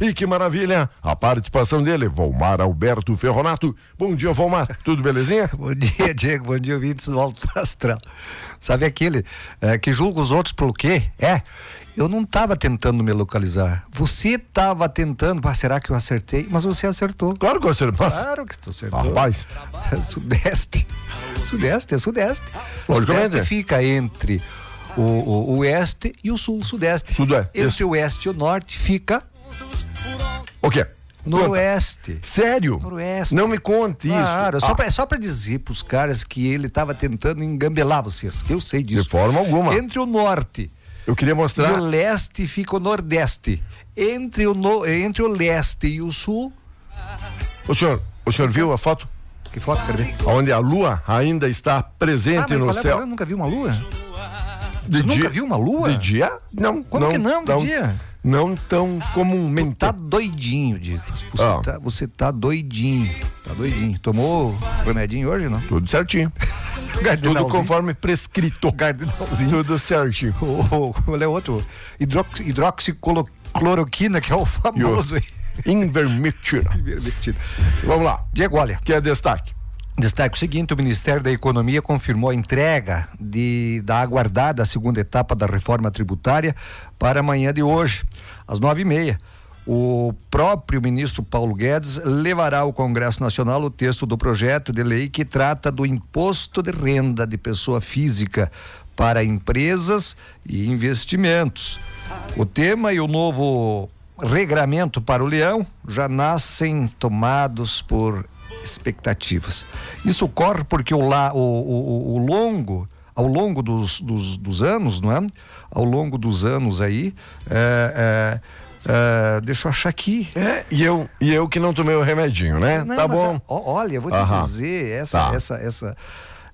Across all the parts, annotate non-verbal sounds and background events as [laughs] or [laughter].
E que maravilha a participação dele, Volmar Alberto Ferronato. Bom dia, Volmar. Tudo belezinha? [laughs] bom dia, Diego. Bom dia, ouvintes do Alto Astral. Sabe aquele é, que julga os outros pelo quê? É. Eu não estava tentando me localizar. Você estava tentando. Ah, será que eu acertei? Mas você acertou. Claro que eu acertei. Claro que você acertou. Rapaz. É sudeste. Sudeste, é sudeste. Sudeste fica entre o, o, o oeste e o sul, sudeste. Sudeste. Entre o oeste e o norte fica O quê? noroeste. Sério? Noroeste. Não me conte Claro, isso. só Ah, pra, só para dizer pros caras que ele estava tentando engambelar vocês. Eu sei de disso. forma alguma. Entre o norte Eu queria e mostrar. o leste fica o nordeste. Entre o, no- entre o leste e o sul. O senhor, o senhor viu a foto? Que foto, quero ver. Onde a lua ainda está Ah, presente mas no é céu. problema? Nunca viu uma lua? De Você nunca dia- viu uma lua? De dia? Não. Como não que não, de tão- dia? Não tão comumente. Tá doidinho, Diego. Você, Ah. tá, você tá doidinho. Tá doidinho. Tomou remedinho hoje, não? Tudo certinho. [laughs] Tudo conforme prescrito. Gardenalzinho. Tudo certinho. [laughs] O, o, qual é outro? Hidrox, hidroxicloroquina, que é o famoso. [laughs] Invermectina. Vamos lá. Diego, olha, Que é destaque. Destaque o seguinte: o Ministério da Economia confirmou a entrega de, da aguardada segunda etapa da reforma tributária para amanhã de hoje, às nove e meia. O próprio ministro Paulo Guedes levará ao Congresso Nacional o texto do projeto de lei que trata do imposto de renda de pessoa física para empresas e investimentos. O tema e o novo regramento para o leão já nascem tomados por expectativas. Isso ocorre porque o, la, o, o, o longo, ao longo dos, dos, dos, anos, não é? Ao longo dos anos aí, é, é, é, deixa eu achar aqui. É, e eu, e eu que não tomei o remedinho, né? Não, tá bom. ó, olha, eu vou te Aham. dizer, essa, Tá. essa, essa,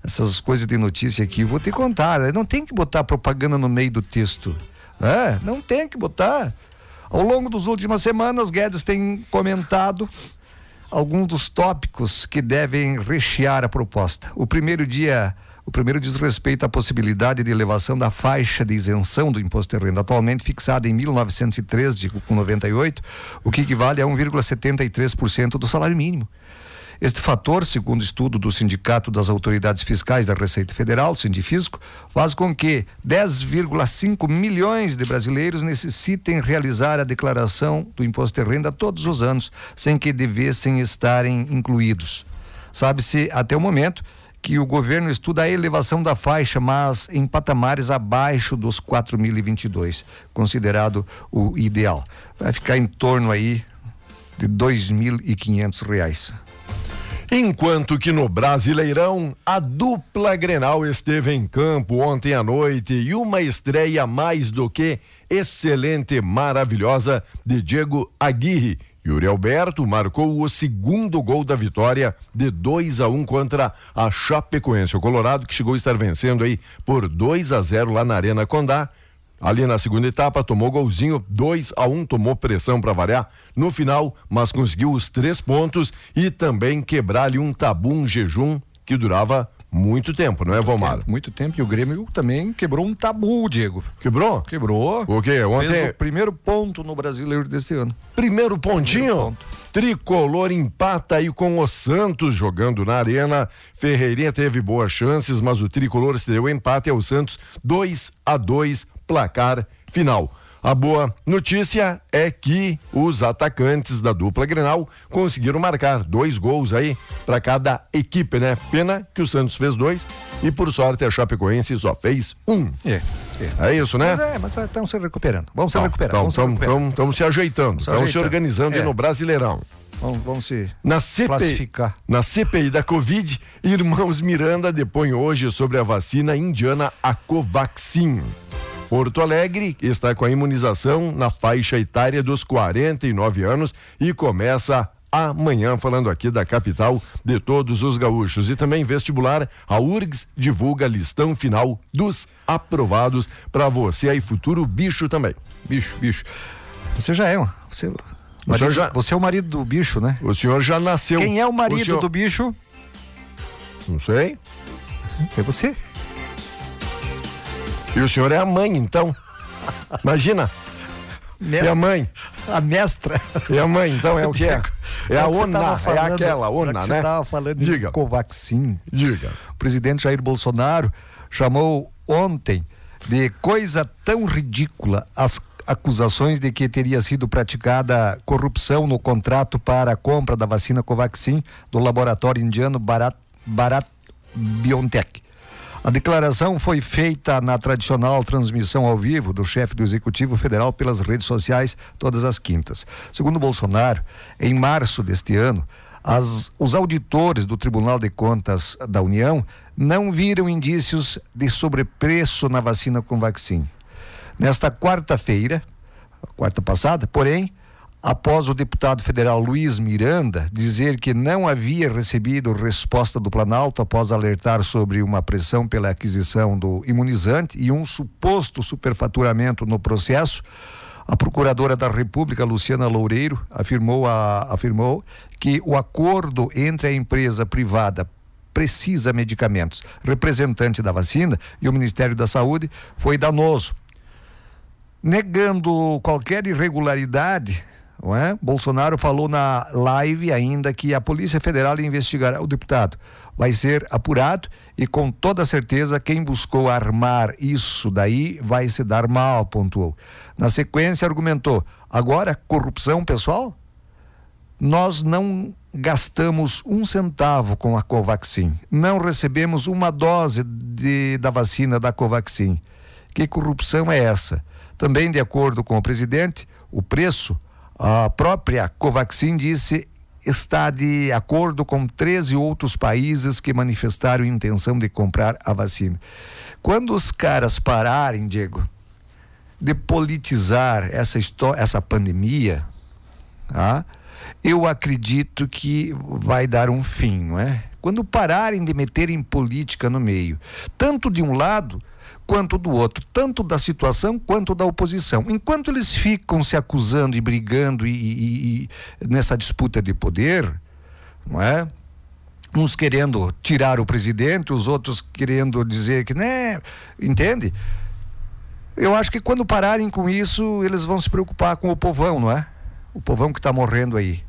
essas coisas de notícia aqui, eu vou te contar. né? Não tem que botar propaganda no meio do texto. É, não tem que botar. Ao longo das últimas semanas, Guedes tem comentado alguns dos tópicos que devem rechear a proposta. O primeiro dia, o primeiro diz respeito à possibilidade de elevação da faixa de isenção do imposto de renda, atualmente fixada em 1903 de- com 98, o que equivale a 1,73% do salário mínimo. Este fator, segundo estudo do Sindicato das Autoridades Fiscais da Receita Federal, Sindifisco, faz com que 10,5 milhões de brasileiros necessitem realizar a declaração do imposto de renda todos os anos, sem que devessem estarem incluídos. Sabe-se até o momento que o governo estuda a elevação da faixa, mas em patamares abaixo dos 4.022, considerado o ideal. Vai ficar em torno aí de 2.500 reais. Enquanto que no Brasileirão, a dupla Grenal esteve em campo ontem à noite e uma estreia mais do que excelente, maravilhosa de Diego Aguirre. Yuri Alberto marcou o segundo gol da vitória de 2 a 1 contra a Chapecoense. O Colorado que chegou a estar vencendo aí por 2 a 0 lá na Arena Condá. Ali na segunda etapa, tomou golzinho, 2 a 1 tomou pressão para variar no final, mas conseguiu os três pontos e também quebrar ali um tabu, um jejum que durava muito tempo, não é, Valmar? Muito tempo. E o Grêmio também quebrou um tabu, Diego. Quebrou? Quebrou. O quê? Ontem, Fez o primeiro ponto no brasileiro desse ano. primeiro pontinho. Primeiro ponto. Tricolor empata aí com o Santos jogando na arena. Ferreirinha teve boas chances, mas o Tricolor se deu empate ao Santos 2 a 2 placar final. A boa notícia é que os atacantes da dupla Grenal conseguiram marcar dois gols aí para cada equipe, né? Pena que o Santos fez dois e por sorte a Chapecoense só fez um. É. É isso, né? Mas é, mas estão se recuperando. Vamos se recuperar. Estamos se ajeitando, estamos se organizando aí É. no Brasileirão. Vamos, vamos se Na CPI, classificar. na CPI da Covid, irmãos Miranda depõe hoje sobre a vacina indiana a Covaxin. Porto Alegre está com a imunização na faixa etária dos 49 anos e começa amanhã, falando aqui da capital de todos os gaúchos. E também vestibular, a URGS divulga listão final dos aprovados para você aí, futuro bicho também. Bicho, bicho. Você já é, um- você, marido- já- você é o marido do bicho, né? O senhor já nasceu. Quem é o marido senhor- do bicho? Não sei. É você. E o senhor é a mãe, então. Imagina. Mestra. É a mãe. A mestra. É a mãe, então é o que é? É a ONA, é aquela ONA, né? Você estava falando Diga. de Covaxin. Diga. O presidente Jair Bolsonaro chamou ontem de coisa tão ridícula as acusações de que teria sido praticada corrupção no contrato para a compra da vacina Covaxin do laboratório indiano Bharat, Bharat BioNTech. A declaração foi feita na tradicional transmissão ao vivo do chefe do Executivo Federal pelas redes sociais todas as quintas. Segundo Bolsonaro, em março deste ano, as, os auditores do Tribunal de Contas da União não viram indícios de sobrepreço na vacina com vacina. Nesta quarta-feira, quarta passada, porém, após o deputado federal Luiz Miranda dizer que não havia recebido resposta do Planalto após alertar sobre uma pressão pela aquisição do imunizante e um suposto superfaturamento no processo, a procuradora da República, Luciana Loureiro, afirmou, a, afirmou que o acordo entre a empresa privada Precisa Medicamentos, representante da vacina, e o Ministério da Saúde foi danoso. Negando qualquer irregularidade, não é? Bolsonaro falou na live ainda que a Polícia Federal investigará o deputado. Vai ser apurado e com toda certeza quem buscou armar isso daí vai se dar mal, pontuou. Na sequência argumentou: agora corrupção pessoal? Nós não gastamos um centavo com a Covaxin, não recebemos uma dose de, da vacina da Covaxin. Que corrupção é essa? Também, de acordo com o presidente, o preço a própria Covaxin disse está de acordo com 13 outros países que manifestaram intenção de comprar a vacina. Quando os caras pararem, Diego, de politizar essa história, essa pandemia, tá? eu acredito que vai dar um fim, não é? Quando pararem de meterem política no meio, tanto de um lado quanto do outro, tanto da situação quanto da oposição. Enquanto eles ficam se acusando e brigando e, e, e nessa disputa de poder, não é? Uns querendo tirar o presidente, os outros querendo dizer que, né, entende? Eu acho que quando pararem com isso, eles vão se preocupar com o povão, não é? O povão que está morrendo aí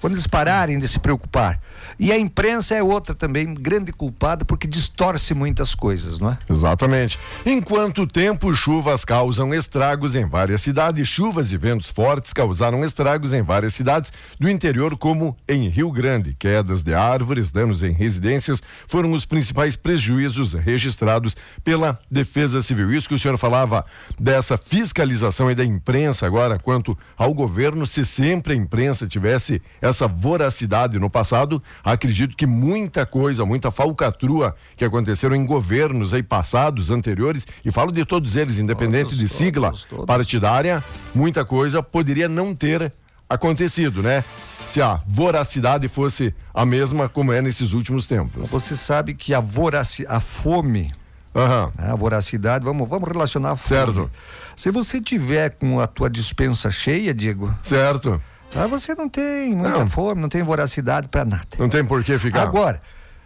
quando eles pararem de se preocupar. E a imprensa é outra também grande culpada porque distorce muitas coisas, não é? Exatamente. Enquanto tempo, chuvas causam estragos em várias cidades. Chuvas e ventos fortes causaram estragos em várias cidades do interior, como em Rio Grande. Quedas de árvores, danos em residências foram os principais prejuízos registrados pela Defesa Civil. Isso que o senhor falava dessa fiscalização e da imprensa agora quanto ao governo, se sempre a imprensa tivesse essa voracidade no passado, acredito que muita coisa, muita falcatrua que aconteceram em governos aí passados, anteriores, e falo de todos eles, independente todos, de sigla todos, todos. partidária, muita coisa poderia não ter acontecido, né? Se a voracidade fosse a mesma como é nesses últimos tempos. Você sabe que a voracidade, a fome, uhum. a voracidade, vamos, vamos relacionar a fome. Certo. Se você tiver com a tua dispensa cheia, Diego. Certo Aí você não tem muita não. fome, não tem voracidade para nada. Não tem por que ficar. Agora,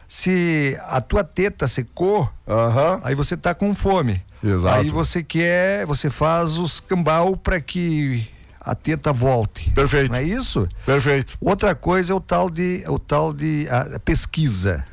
se a tua teta secou, aí você tá com fome. Exato. Aí você quer, você faz os cambal para que a teta volte. Perfeito. Não é isso? Perfeito. Outra coisa é o tal de, o tal de a, a pesquisa.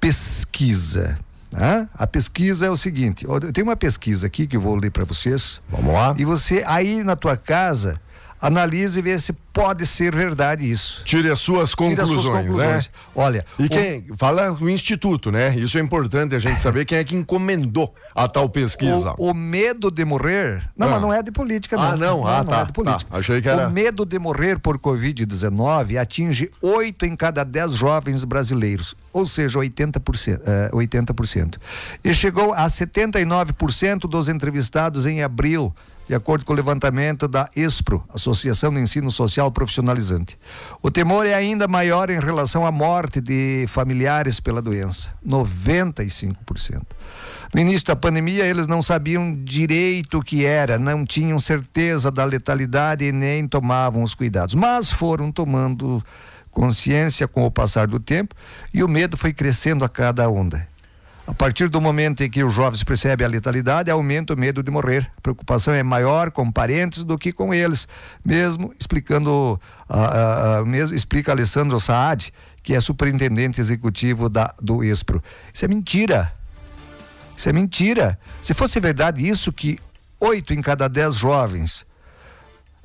Pesquisa. Ah, a pesquisa é o seguinte: eu tenho uma pesquisa aqui que eu vou ler para vocês. Vamos lá. E você aí na tua casa analise e vê se pode ser verdade isso. Tire as suas conclusões, as suas conclusões. Né? Olha. E o... quem fala o instituto, né? Isso é importante a gente saber quem é que encomendou a tal pesquisa. O, o medo de morrer. Não, ah. mas não é de política, não. Ah, não, não ah, não tá, é de política. Tá. Achei que era. O medo de morrer por Covid-19 atinge oito em cada dez jovens brasileiros, ou seja, 80%, é, 80%. E chegou a 79% dos entrevistados em abril de acordo com o levantamento da ESPRO, Associação de Ensino Social Profissionalizante. O temor é ainda maior em relação à morte de familiares pela doença, 95%. No início da pandemia, eles não sabiam direito o que era, não tinham certeza da letalidade e nem tomavam os cuidados, mas foram tomando consciência com o passar do tempo e o medo foi crescendo a cada onda. A partir do momento em que os jovens percebem a letalidade, aumenta o medo de morrer. A preocupação é maior com parentes do que com eles. Mesmo explicando, uh, uh, mesmo explica Alessandro Saad, que é superintendente executivo da, do ESPRO. Isso é mentira. Isso é mentira. Se fosse verdade isso que oito em cada dez jovens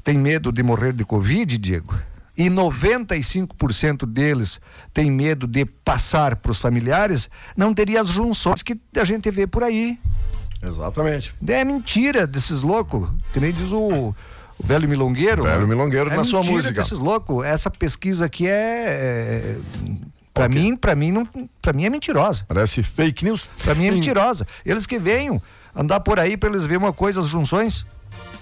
têm medo de morrer de Covid, Diego, e 95% deles têm medo de passar para os familiares, não teria as junções que a gente vê por aí. Exatamente. É mentira desses loucos, que nem diz o, o velho milongueiro. Velho milongueiro é na sua música. desses loucos. Essa pesquisa aqui é, é para okay. mim, para mim não, para mim é mentirosa. Parece fake news. Para mim é mentirosa. Eles que venham andar por aí para eles verem uma coisa as junções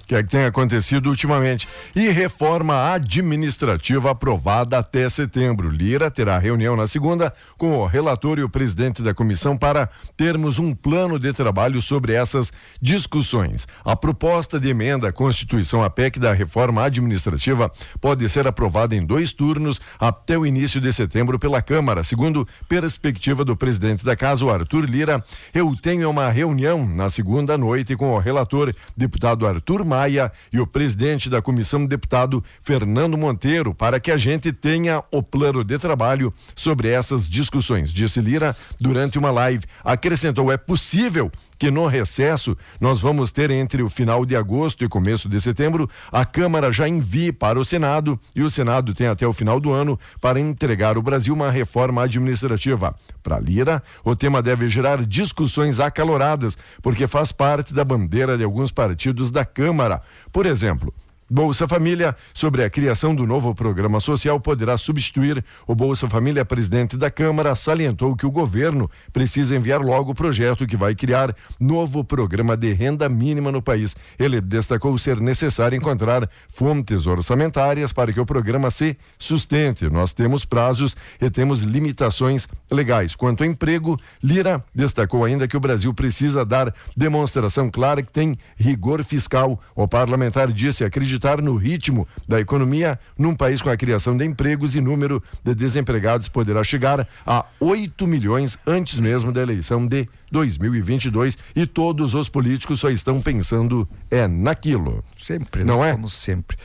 que é que tem acontecido ultimamente. E reforma administrativa aprovada até setembro. Lira terá reunião na segunda com o relator e o presidente da comissão para termos um plano de trabalho sobre essas discussões. A proposta de emenda à Constituição à PEC da reforma administrativa pode ser aprovada em dois turnos até o início de setembro pela Câmara, segundo perspectiva do presidente da casa, o Arthur Lira. Eu tenho uma reunião na segunda noite com o relator, deputado Arthur Mar Maia e o presidente da comissão, deputado Fernando Monteiro, para que a gente tenha o plano de trabalho sobre essas discussões, disse Lira durante uma live. Acrescentou: é possível que no recesso nós vamos ter entre o final de agosto e começo de setembro, a Câmara já envie para o Senado e o Senado tem até o final do ano para entregar ao Brasil uma reforma administrativa. Para Lira, o tema deve gerar discussões acaloradas, porque faz parte da bandeira de alguns partidos da Câmara. Por exemplo, Bolsa Família, sobre a criação do novo programa social, poderá substituir o Bolsa Família. Presidente da Câmara salientou que o governo precisa enviar logo o projeto que vai criar novo programa de renda mínima no país. Ele destacou ser necessário encontrar fontes orçamentárias para que o programa se sustente. Nós temos prazos e temos limitações legais. Quanto ao emprego, Lira destacou ainda que o Brasil precisa dar demonstração clara que tem rigor fiscal. O parlamentar disse acreditar acreditar no ritmo da economia num país com a criação de empregos e número de desempregados poderá chegar a 8 milhões antes mesmo da eleição de 2022 e todos os políticos só estão pensando é naquilo. Sempre, não né? é? Como sempre.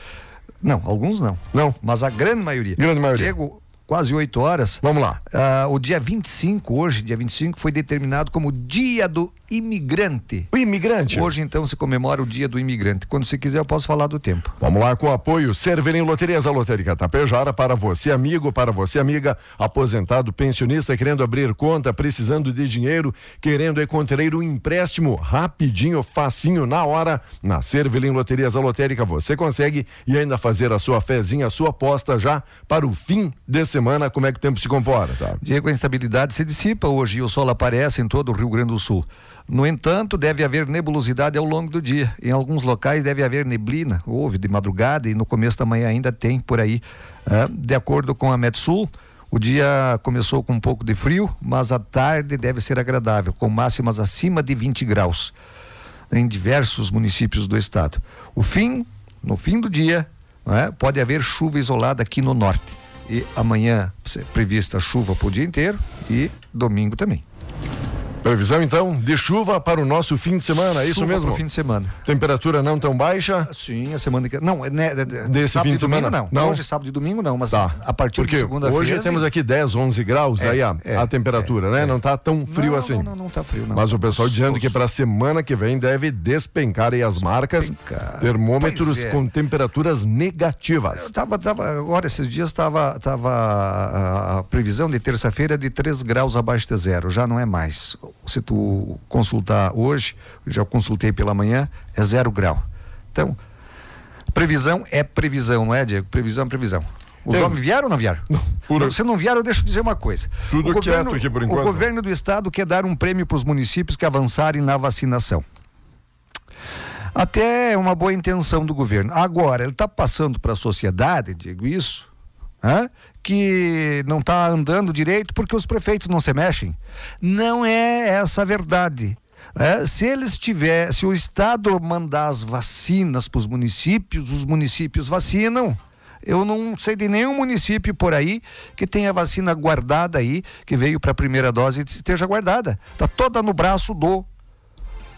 Não, alguns não. Não. Mas a grande maioria. Grande maioria. Diego, quase 8 horas. Vamos lá. Uh, o dia 25, hoje, dia 25, foi determinado como Dia do imigrante. O imigrante. Hoje, então, se comemora o dia do imigrante. Quando você quiser, eu posso falar do tempo. Vamos lá com o apoio Cervelim Loterias, a Lotérica Tapejara, para você, amigo, para você, amiga, aposentado, pensionista, querendo abrir conta, precisando de dinheiro, querendo encontrar um empréstimo rapidinho, facinho, na hora, na Cervelim Loterias, a Lotérica, você consegue e ainda fazer a sua fezinha, a sua aposta já para o fim de semana. Como é que o tempo se comporta? Diego, a instabilidade se dissipa hoje e o sol aparece em todo o Rio Grande do Sul. No entanto, deve haver nebulosidade ao longo do dia. Em alguns locais deve haver neblina, houve de madrugada e no começo da manhã ainda tem por aí. De acordo com a Metsul, o dia começou com um pouco de frio, mas a tarde deve ser agradável, com máximas acima de 20 graus em diversos municípios do estado. O fim, no fim do dia, pode haver chuva isolada aqui no norte. E amanhã prevista chuva para o dia inteiro e domingo também. Previsão então de chuva para o nosso fim de semana, é isso mesmo? fim de semana. Temperatura não tão baixa? Sim, a semana que não, é né, desse fim de semana não. não. Hoje sábado e domingo não, mas tá. a partir Porque de segunda-feira. Hoje temos aqui 10, 11 graus é, aí a, é, a temperatura, é, né? É. Não está tão frio não, assim. Não, não, não tá frio não. Mas o pessoal dizendo que para a semana que vem deve despencar aí as marcas, termômetros é. com temperaturas negativas. Eu tava, tava agora esses dias estava tava a, a previsão de terça-feira de 3 graus abaixo de zero, já não é mais. Se tu consultar hoje, já consultei pela manhã, é zero grau. Então, previsão é previsão, não é, Diego? Previsão é previsão. Os homens vieram ou não vieram? Não, por... Se não vieram, deixa eu dizer uma coisa. Tudo o governo, quieto aqui por enquanto. O governo do estado quer dar um prêmio para os municípios que avançarem na vacinação. Até é uma boa intenção do governo. Agora, ele está passando para a sociedade, digo isso, hein? Que não está andando direito porque os prefeitos não se mexem. Não é essa a verdade. É, se eles tiver, se o Estado mandar as vacinas para os municípios, os municípios vacinam. Eu não sei de nenhum município por aí que tenha vacina guardada aí, que veio para a primeira dose e esteja guardada. Está toda no braço do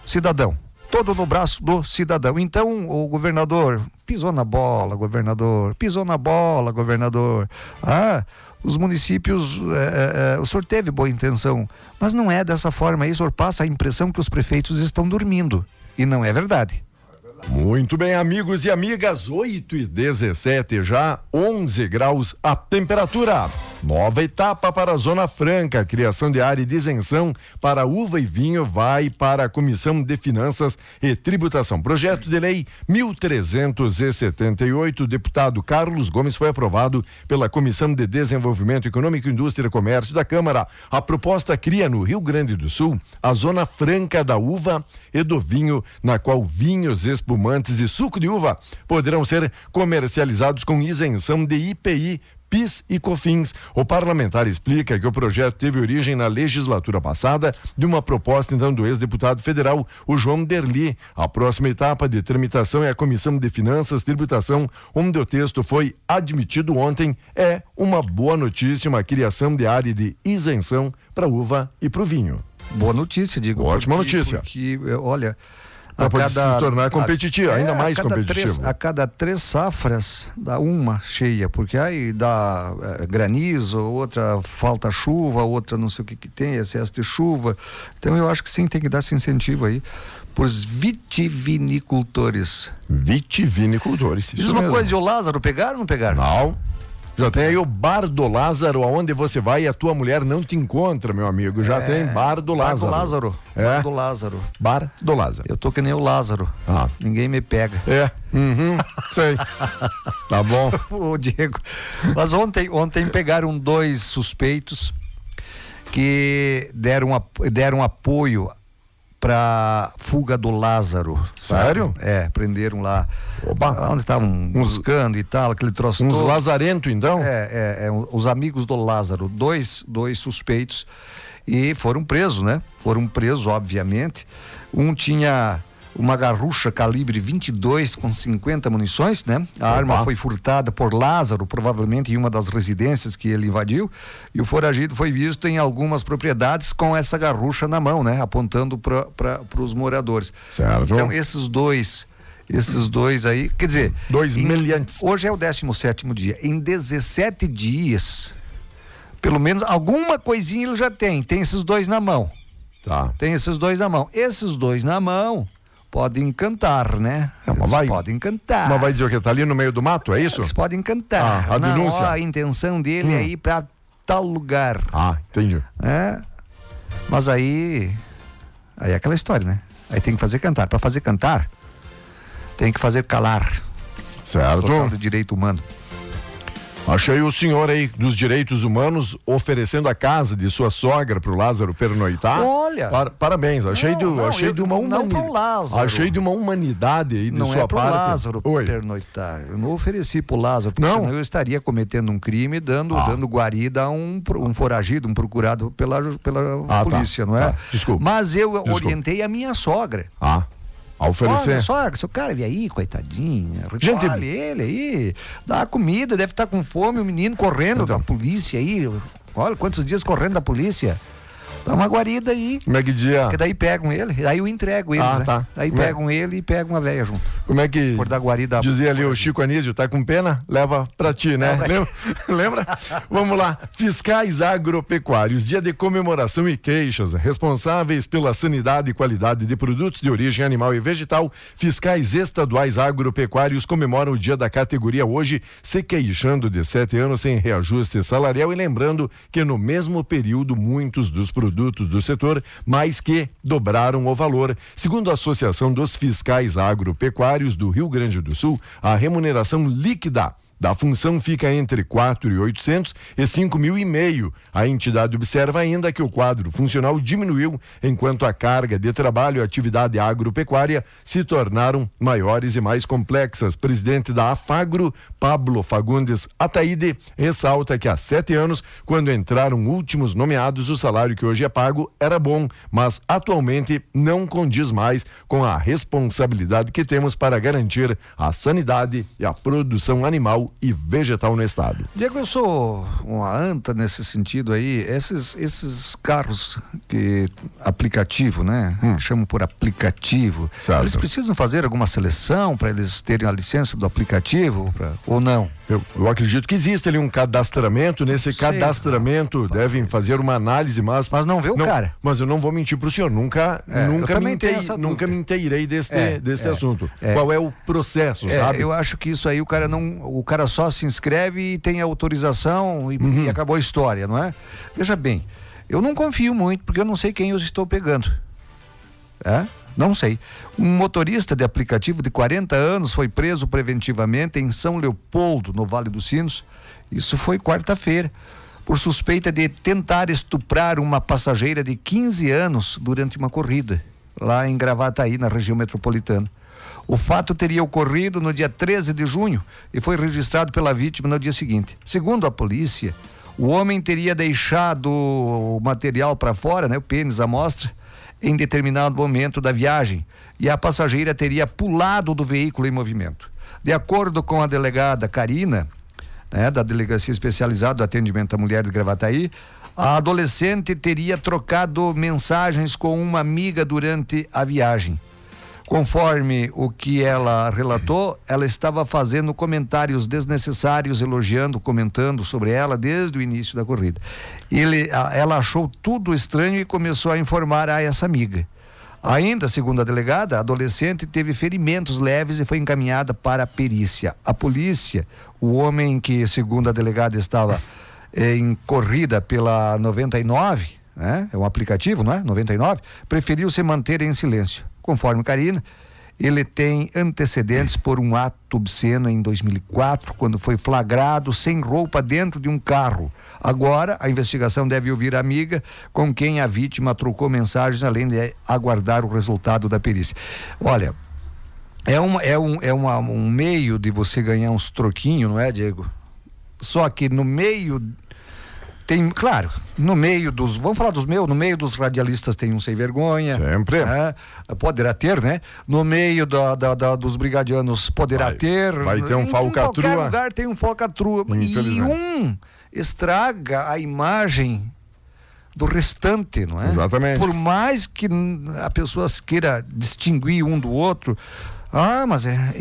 cidadão. Todo no braço do cidadão. Então, o governador pisou na bola, governador, pisou na bola, governador. Ah, os municípios, é, é, o senhor teve boa intenção, mas não é dessa forma aí, o senhor passa a impressão que os prefeitos estão dormindo. E não é verdade. Muito bem, amigos e amigas, 8 e 17 já, 11 graus a temperatura. Nova etapa para a Zona Franca, criação de área de isenção para uva e vinho vai para a Comissão de Finanças e Tributação. Projeto de lei 1378, deputado Carlos Gomes foi aprovado pela Comissão de Desenvolvimento Econômico, Indústria e Comércio da Câmara. A proposta cria no Rio Grande do Sul a Zona Franca da uva e do vinho, na qual vinhos espumantes e suco de uva poderão ser comercializados com isenção de IPI PIS e COFINS. O parlamentar explica que o projeto teve origem na legislatura passada de uma proposta então do ex-deputado federal, o João Derli. A próxima etapa de tramitação é a Comissão de Finanças e Tributação, onde o texto foi admitido ontem. É uma boa notícia, uma criação de área de isenção para uva e para o vinho. Boa notícia, digo. Ótima porque, notícia. Porque, olha, para cada, se tornar competitivo, ainda é, mais competitivo. Três, a cada três safras dá uma cheia, porque aí dá é, granizo, outra falta chuva, outra não sei o que, que tem, excesso de chuva. Então eu acho que sim, tem que dar esse incentivo aí para os vitivinicultores. Vitivinicultores. Diz uma mesmo. coisa, o Lázaro pegaram ou não pegaram? Não. Já tem aí o Bar do Lázaro, aonde você vai e a tua mulher não te encontra, meu amigo. Já é, tem Bar do Lázaro. Bar do Lázaro. É. Bar do Lázaro. Bar do Lázaro. Eu tô que nem o Lázaro. Ah. Ninguém me pega. É. Uhum. [laughs] Sei. tá bom. o Diego. Mas ontem, ontem pegaram dois suspeitos que deram, deram apoio para fuga do Lázaro. Sério? Sabe? É, prenderam lá. Opa. Onde estavam buscando e tal, aquele troço Uns todo. lazarento, então? É, é, é, os amigos do Lázaro, dois, dois suspeitos e foram presos, né? Foram presos, obviamente. Um tinha uma garrucha calibre 22 com 50 munições, né? A Opa. arma foi furtada por Lázaro, provavelmente em uma das residências que ele invadiu, e o foragido foi visto em algumas propriedades com essa garrucha na mão, né? Apontando para os moradores. Certo. Então, esses dois esses dois aí, quer dizer, dois meliantes. Hoje é o 17 dia. Em 17 dias, pelo menos alguma coisinha ele já tem. Tem esses dois na mão. Tá. Tem esses dois na mão. Esses dois na mão podem cantar, né? É, vai, podem cantar. Mas vai dizer o que? Tá ali no meio do mato, é isso? Eles podem cantar. Ah, a denúncia. Não, a intenção dele é hum. é ir para tal lugar. Ah, entendi. É. Mas aí. Aí é aquela história, né? Aí tem que fazer cantar. Para fazer cantar, tem que fazer calar. Certo. Por causa do direito humano. Achei o senhor aí dos direitos humanos oferecendo a casa de sua sogra para o Lázaro pernoitar. Olha. Par parabéns, achei, não, de, não, achei eu, de uma humanidade. Lázaro. Achei de uma humanidade aí de não sua é pro parte. Lázaro Oi. pernoitar. Eu não ofereci pro Lázaro, porque não. senão eu estaria cometendo um crime dando, ah. dando guarida a um, um foragido, um procurado pela, pela ah, tá. polícia, tá. não é? Tá. Desculpa. Mas eu Desculpa. orientei a minha sogra. Ah. A oferecer. Olha só, seu cara vi aí, coitadinha. Gente, ele aí, dá comida, deve estar com fome, o menino correndo então. da polícia aí. Olha quantos dias correndo da polícia. Dá uma guarida aí. Como é que dia? Porque daí pegam ele, aí eu entrego eles, ah, né? tá. Daí Como é? pegam é? ele e pegam a velha junto. Como é que. Por dar guarida. Dizia ali o Chico Anísio, tá com pena? Leva pra ti, né? Pra Lembra? [laughs] Lembra? Vamos lá. Fiscais agropecuários, dia de comemoração e queixas, responsáveis pela sanidade e qualidade de produtos de origem animal e vegetal, fiscais estaduais agropecuários comemoram o dia da categoria hoje, se queixando de sete anos sem reajuste salarial e lembrando que no mesmo período muitos dos produtos produtos do setor, mais que dobraram o valor. Segundo a Associação dos Fiscais Agropecuários do Rio Grande do Sul, a remuneração líquida da função fica entre 4.800 e 5 mil e meio. A entidade observa ainda que o quadro funcional diminuiu enquanto a carga de trabalho e atividade agropecuária se tornaram maiores e mais complexas. Presidente da Afagro, Pablo Fagundes Ataíde, ressalta que há sete anos, quando entraram últimos nomeados, o salário que hoje é pago era bom, mas atualmente não condiz mais com a responsabilidade que temos para garantir a sanidade e a produção animal animal e vegetal no estado. Diego, eu sou uma anta nesse sentido aí. Esses, esses carros que aplicativo, né? Hum. Chamam por aplicativo. Certo. Eles precisam fazer alguma seleção para eles terem a licença do aplicativo pra, ou não? Eu, eu, acredito que existe ali um cadastramento. Nesse Sei, cadastramento não, devem fazer uma análise, mas. Mas não vê o não, cara. Mas eu não vou mentir para o senhor. Nunca, é, nunca, me intei, nunca me inteirei deste, é, deste é, assunto. É. Qual é o processo, é, sabe? Eu acho que isso aí o cara não. O cara só se inscreve e tem autorização e, uhum. e acabou a história, não é? Veja bem, eu não confio muito porque eu não sei quem eu estou pegando. É? Não sei. Um motorista de aplicativo de 40 anos foi preso preventivamente em São Leopoldo, no Vale dos Sinos. Isso foi quarta-feira, por suspeita de tentar estuprar uma passageira de 15 anos durante uma corrida, lá em Gravataí, na região metropolitana. O fato teria ocorrido no dia 13 de junho e foi registrado pela vítima no dia seguinte. Segundo a polícia, o homem teria deixado o material para fora, né, o pênis à mostra, em determinado momento da viagem e a passageira teria pulado do veículo em movimento. De acordo com a delegada Karina, né, da Delegacia Especializada do Atendimento à Mulher de Gravataí, a adolescente teria trocado mensagens com uma amiga durante a viagem. Conforme o que ela relatou, ela estava fazendo comentários desnecessários, elogiando, comentando sobre ela desde o início da corrida. Ele, ela achou tudo estranho e começou a informar a essa amiga. Ainda, segundo a delegada, a adolescente teve ferimentos leves e foi encaminhada para a perícia. A polícia, o homem que, segundo a delegada, estava em corrida pela 99, né? É um aplicativo, não é? 99, preferiu se manter em silêncio. Conforme Karina, ele tem antecedentes por um ato obsceno em 2004, quando foi flagrado sem roupa dentro de um carro. Agora, a investigação deve ouvir a amiga com quem a vítima trocou mensagens, além de aguardar o resultado da perícia. Olha, é, uma, é, um, é uma, um meio de você ganhar uns troquinhos, não é, Diego? Só que no meio tem, claro, no meio dos, vamos falar dos meus, no meio dos radialistas tem um sem vergonha. Sempre. Né? Poderá ter, né? No meio da, da, da dos brigadianos poderá vai, ter. Vai ter um falcatrua. Em qualquer lugar tem um falcatrua. E um estraga a imagem do restante, não é? Exatamente. Por mais que a pessoa queira distinguir um do outro, ah, mas é,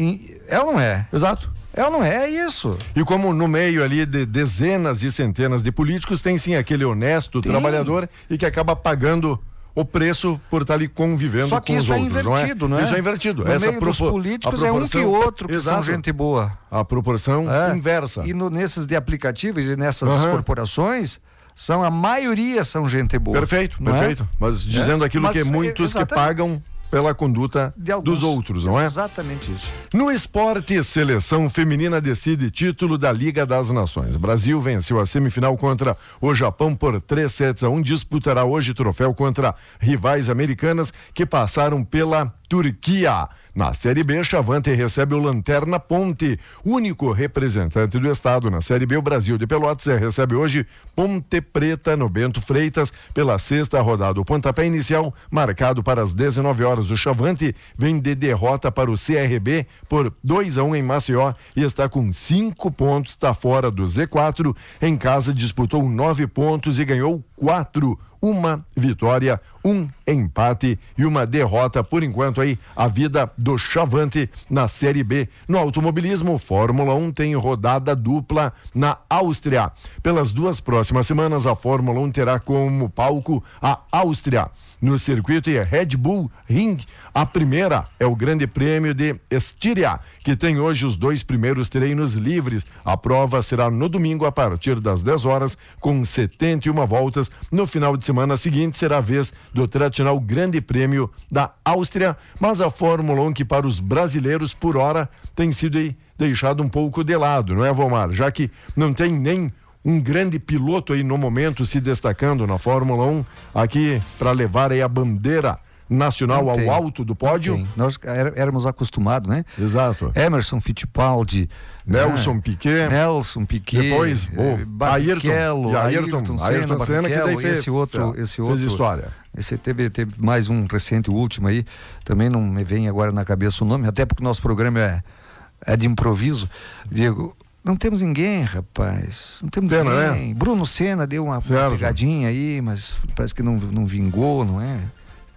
é ou não é? Exato. É ou não é? É isso. E como no meio ali de dezenas e centenas de políticos, tem sim aquele honesto tem. trabalhador e que acaba pagando o preço por estar ali convivendo Só que com isso os é outros, invertido, não é? Isso é invertido. No Essa meio dos políticos é um que outro que exato. são gente boa. A proporção é. inversa. E no, nesses de aplicativos e nessas uhum. corporações, são a maioria são gente boa. Perfeito, perfeito. É? Mas dizendo é? aquilo Mas, que muitos que pagam pela conduta dos outros, não é? Exatamente isso. No esporte, seleção feminina decide título da Liga das Nações. Brasil venceu a semifinal contra o Japão por 3 sets a 1. Disputará hoje troféu contra rivais americanas que passaram pela Turquia. Na Série B, Chavante recebe o Lanterna Ponte, único representante do estado. Na Série B, o Brasil de Pelotas recebe hoje Ponte Preta no Bento Freitas pela sexta rodada. O pontapé inicial marcado para as 19 horas. O Chavante vem de derrota para o CRB por 2 a 1 um em Maceió e está com cinco pontos, está fora do Z4. Em casa disputou nove pontos e ganhou quatro uma vitória, um empate e uma derrota por enquanto aí a vida do Chavante na Série B. No automobilismo, Fórmula 1 tem rodada dupla na Áustria. Pelas duas próximas semanas, a Fórmula 1 terá como palco a Áustria. No circuito é Red Bull Ring. A primeira é o Grande Prêmio de Estíria, que tem hoje os dois primeiros treinos livres. A prova será no domingo a partir das 10 horas, com 71 voltas. No final de semana seguinte será a vez do tradicional Grande Prêmio da Áustria, mas a Fórmula 1 que para os brasileiros por hora tem sido deixado um pouco de lado, não é, Vomar? Já que não tem nem um grande piloto aí no momento se destacando na Fórmula 1 aqui para levar aí a bandeira nacional ao alto do pódio? Nós éramos acostumados, né? Exato. Emerson Fittipaldi, Nelson né? Piquet, Nelson Piquet, depois oh, Ayrton, Ayrton, Ayrton, Senna, Ayrton Senna que daí fez, esse outro, é, esse outro, fez história. Esse teve, teve mais um recente, o último aí, também não me vem agora na cabeça o nome, até porque o nosso programa é, é de improviso, Diego, Não temos ninguém, rapaz. Não temos Pena, né? ninguém. Bruno Senna deu uma, uma pegadinha aí, mas parece que não, não vingou, não é?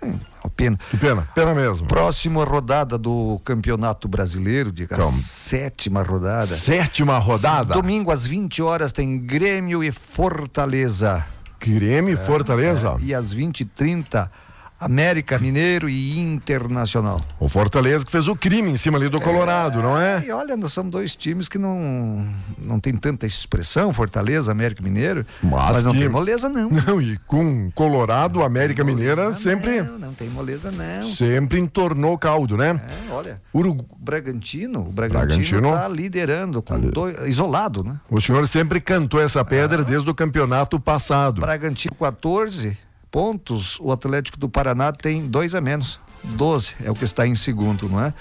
É pena. Que pena, pena mesmo. Próxima rodada do Campeonato Brasileiro, diga, Calma. sétima rodada. Sétima rodada. Domingo às 20 horas tem Grêmio e Fortaleza. Grêmio e Fortaleza. E às 20 e 30 América Mineiro e Internacional. O Fortaleza que fez o crime em cima ali do Colorado, não é? E olha, nós somos dois times que não não tem tanta expressão, Fortaleza, América Mineiro, Mas mas, não que- tem moleza não. [laughs] Não, e com Colorado, América Mineira sempre, Não, não tem moleza não. sempre entornou caldo, né? É, olha, Urugu... o Bragantino, o Bragantino Bragantino. está liderando com dois, isolado, né? O senhor sempre cantou essa pedra desde o campeonato passado. Bragantino 14 pontos, o Atlético do Paraná tem dois a menos. 12 é o que está em segundo, não é?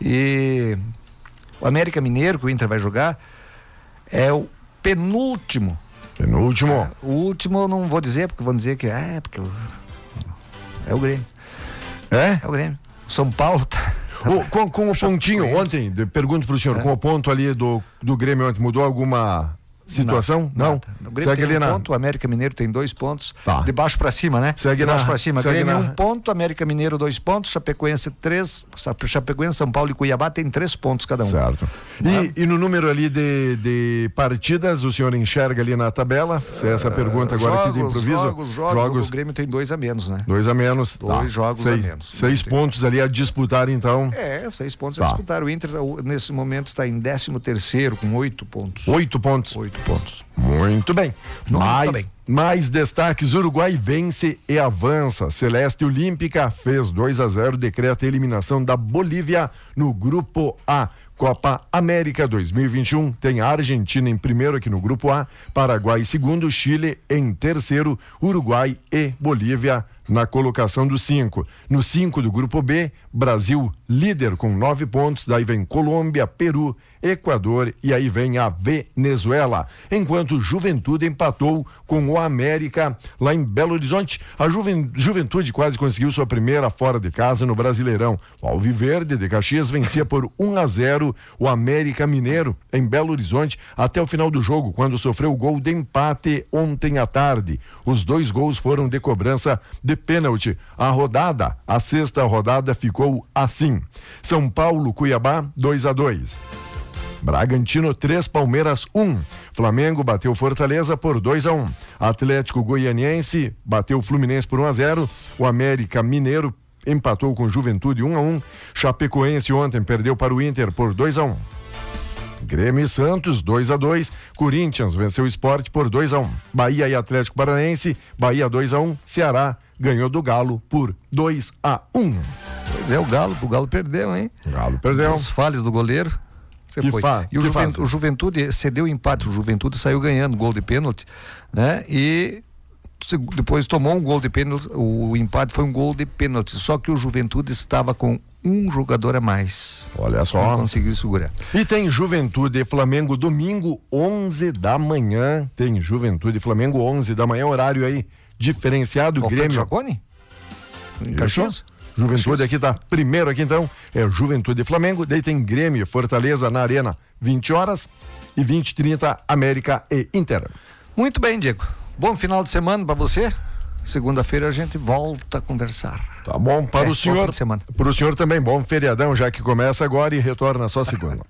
E o América Mineiro, que o Inter vai jogar, é o penúltimo. Penúltimo. O último eu não vou dizer, porque vão dizer que é, porque o- é o Grêmio. É? É o Grêmio. São Paulo tá. [laughs] O- com, com o pontinho ontem, pergunto pro senhor, É. com o ponto ali do, do Grêmio ontem, mudou alguma situação? Não. Nada. O Grêmio Segue tem um na. ponto, o América Mineiro tem dois pontos. Tá. De baixo para cima, né? Segue de baixo na- para cima. segue Grêmio na- um ponto, América Mineiro dois pontos, Chapecoense três, Chape- Chapecoense, São Paulo e Cuiabá tem três pontos cada um. Certo. E, e no número ali de, de partidas, o senhor enxerga ali na tabela? Se é essa pergunta agora aqui de jogos, improviso. Jogos, jogos, O Grêmio tem dois a menos, né? Dois a menos. Dois Tá. jogos a seis, menos. Seis Tem- pontos ali a disputar, então. É, seis pontos Tá. a disputar. O Inter, nesse momento, está em 13 terceiro com oito pontos. Oito pontos. Oito pontos. Muito bem. Muito mais, bem. mais destaques: Uruguai vence e avança. Celeste Olímpica fez 2 a 0, decreta a eliminação da Bolívia no grupo A. Copa América 2021 tem a Argentina em primeiro aqui no grupo A, Paraguai em segundo, Chile em terceiro, Uruguai e Bolívia na colocação do cinco. No cinco do grupo B, Brasil líder com nove pontos, daí vem Colômbia, Peru, Equador e aí vem a Venezuela. Enquanto Juventude empatou com o América lá em Belo Horizonte. A Juven- Juventude quase conseguiu sua primeira fora de casa no Brasileirão. O Alviverde de Caxias vencia por 1 a 0 o América Mineiro em Belo Horizonte até o final do jogo, quando sofreu o gol de empate ontem à tarde. Os dois gols foram de cobrança de pênalti. A rodada, a sexta rodada ficou assim: São Paulo, Cuiabá, 2 a 2. Bragantino 3, Palmeiras 1. Flamengo bateu Fortaleza por 2 a 1. Atlético Goianiense bateu Fluminense por 1 a 0. O América Mineiro empatou com Juventude 1 a 1. Chapecoense ontem perdeu para o Inter por 2 a 1. Grêmio e Santos 2 a 2. Corinthians venceu o Esporte por 2 a 1. Bahia e Atlético Paranaense, Bahia 2 a 1. Ceará ganhou do Galo por 2 a 1. Pois é, o Galo, o Galo perdeu, hein? Galo perdeu. Os falhas do goleiro. Você Que foi. fa- e o, que Juven- fase? o Juventude cedeu o empate, o Juventude saiu ganhando gol de pênalti, né? E depois tomou um gol de pênalti, o empate foi um gol de pênalti, só que o Juventude estava com um jogador a mais. Olha Não só. conseguiu segurar. E tem Juventude e Flamengo domingo, 11 da manhã. Tem Juventude e Flamengo, 11 da manhã, horário aí diferenciado. Alfredo Grêmio. Em. Caxias? Juventude aqui tá primeiro aqui então, é Juventude e Flamengo, daí tem Grêmio Fortaleza na Arena, 20 horas e 20 e 30 América e Inter. Muito bem, Diego. Bom final de semana para você. Segunda-feira a gente volta a conversar. Tá bom, para É, o senhor. Para o senhor também, bom feriadão, já que começa agora e retorna só segunda.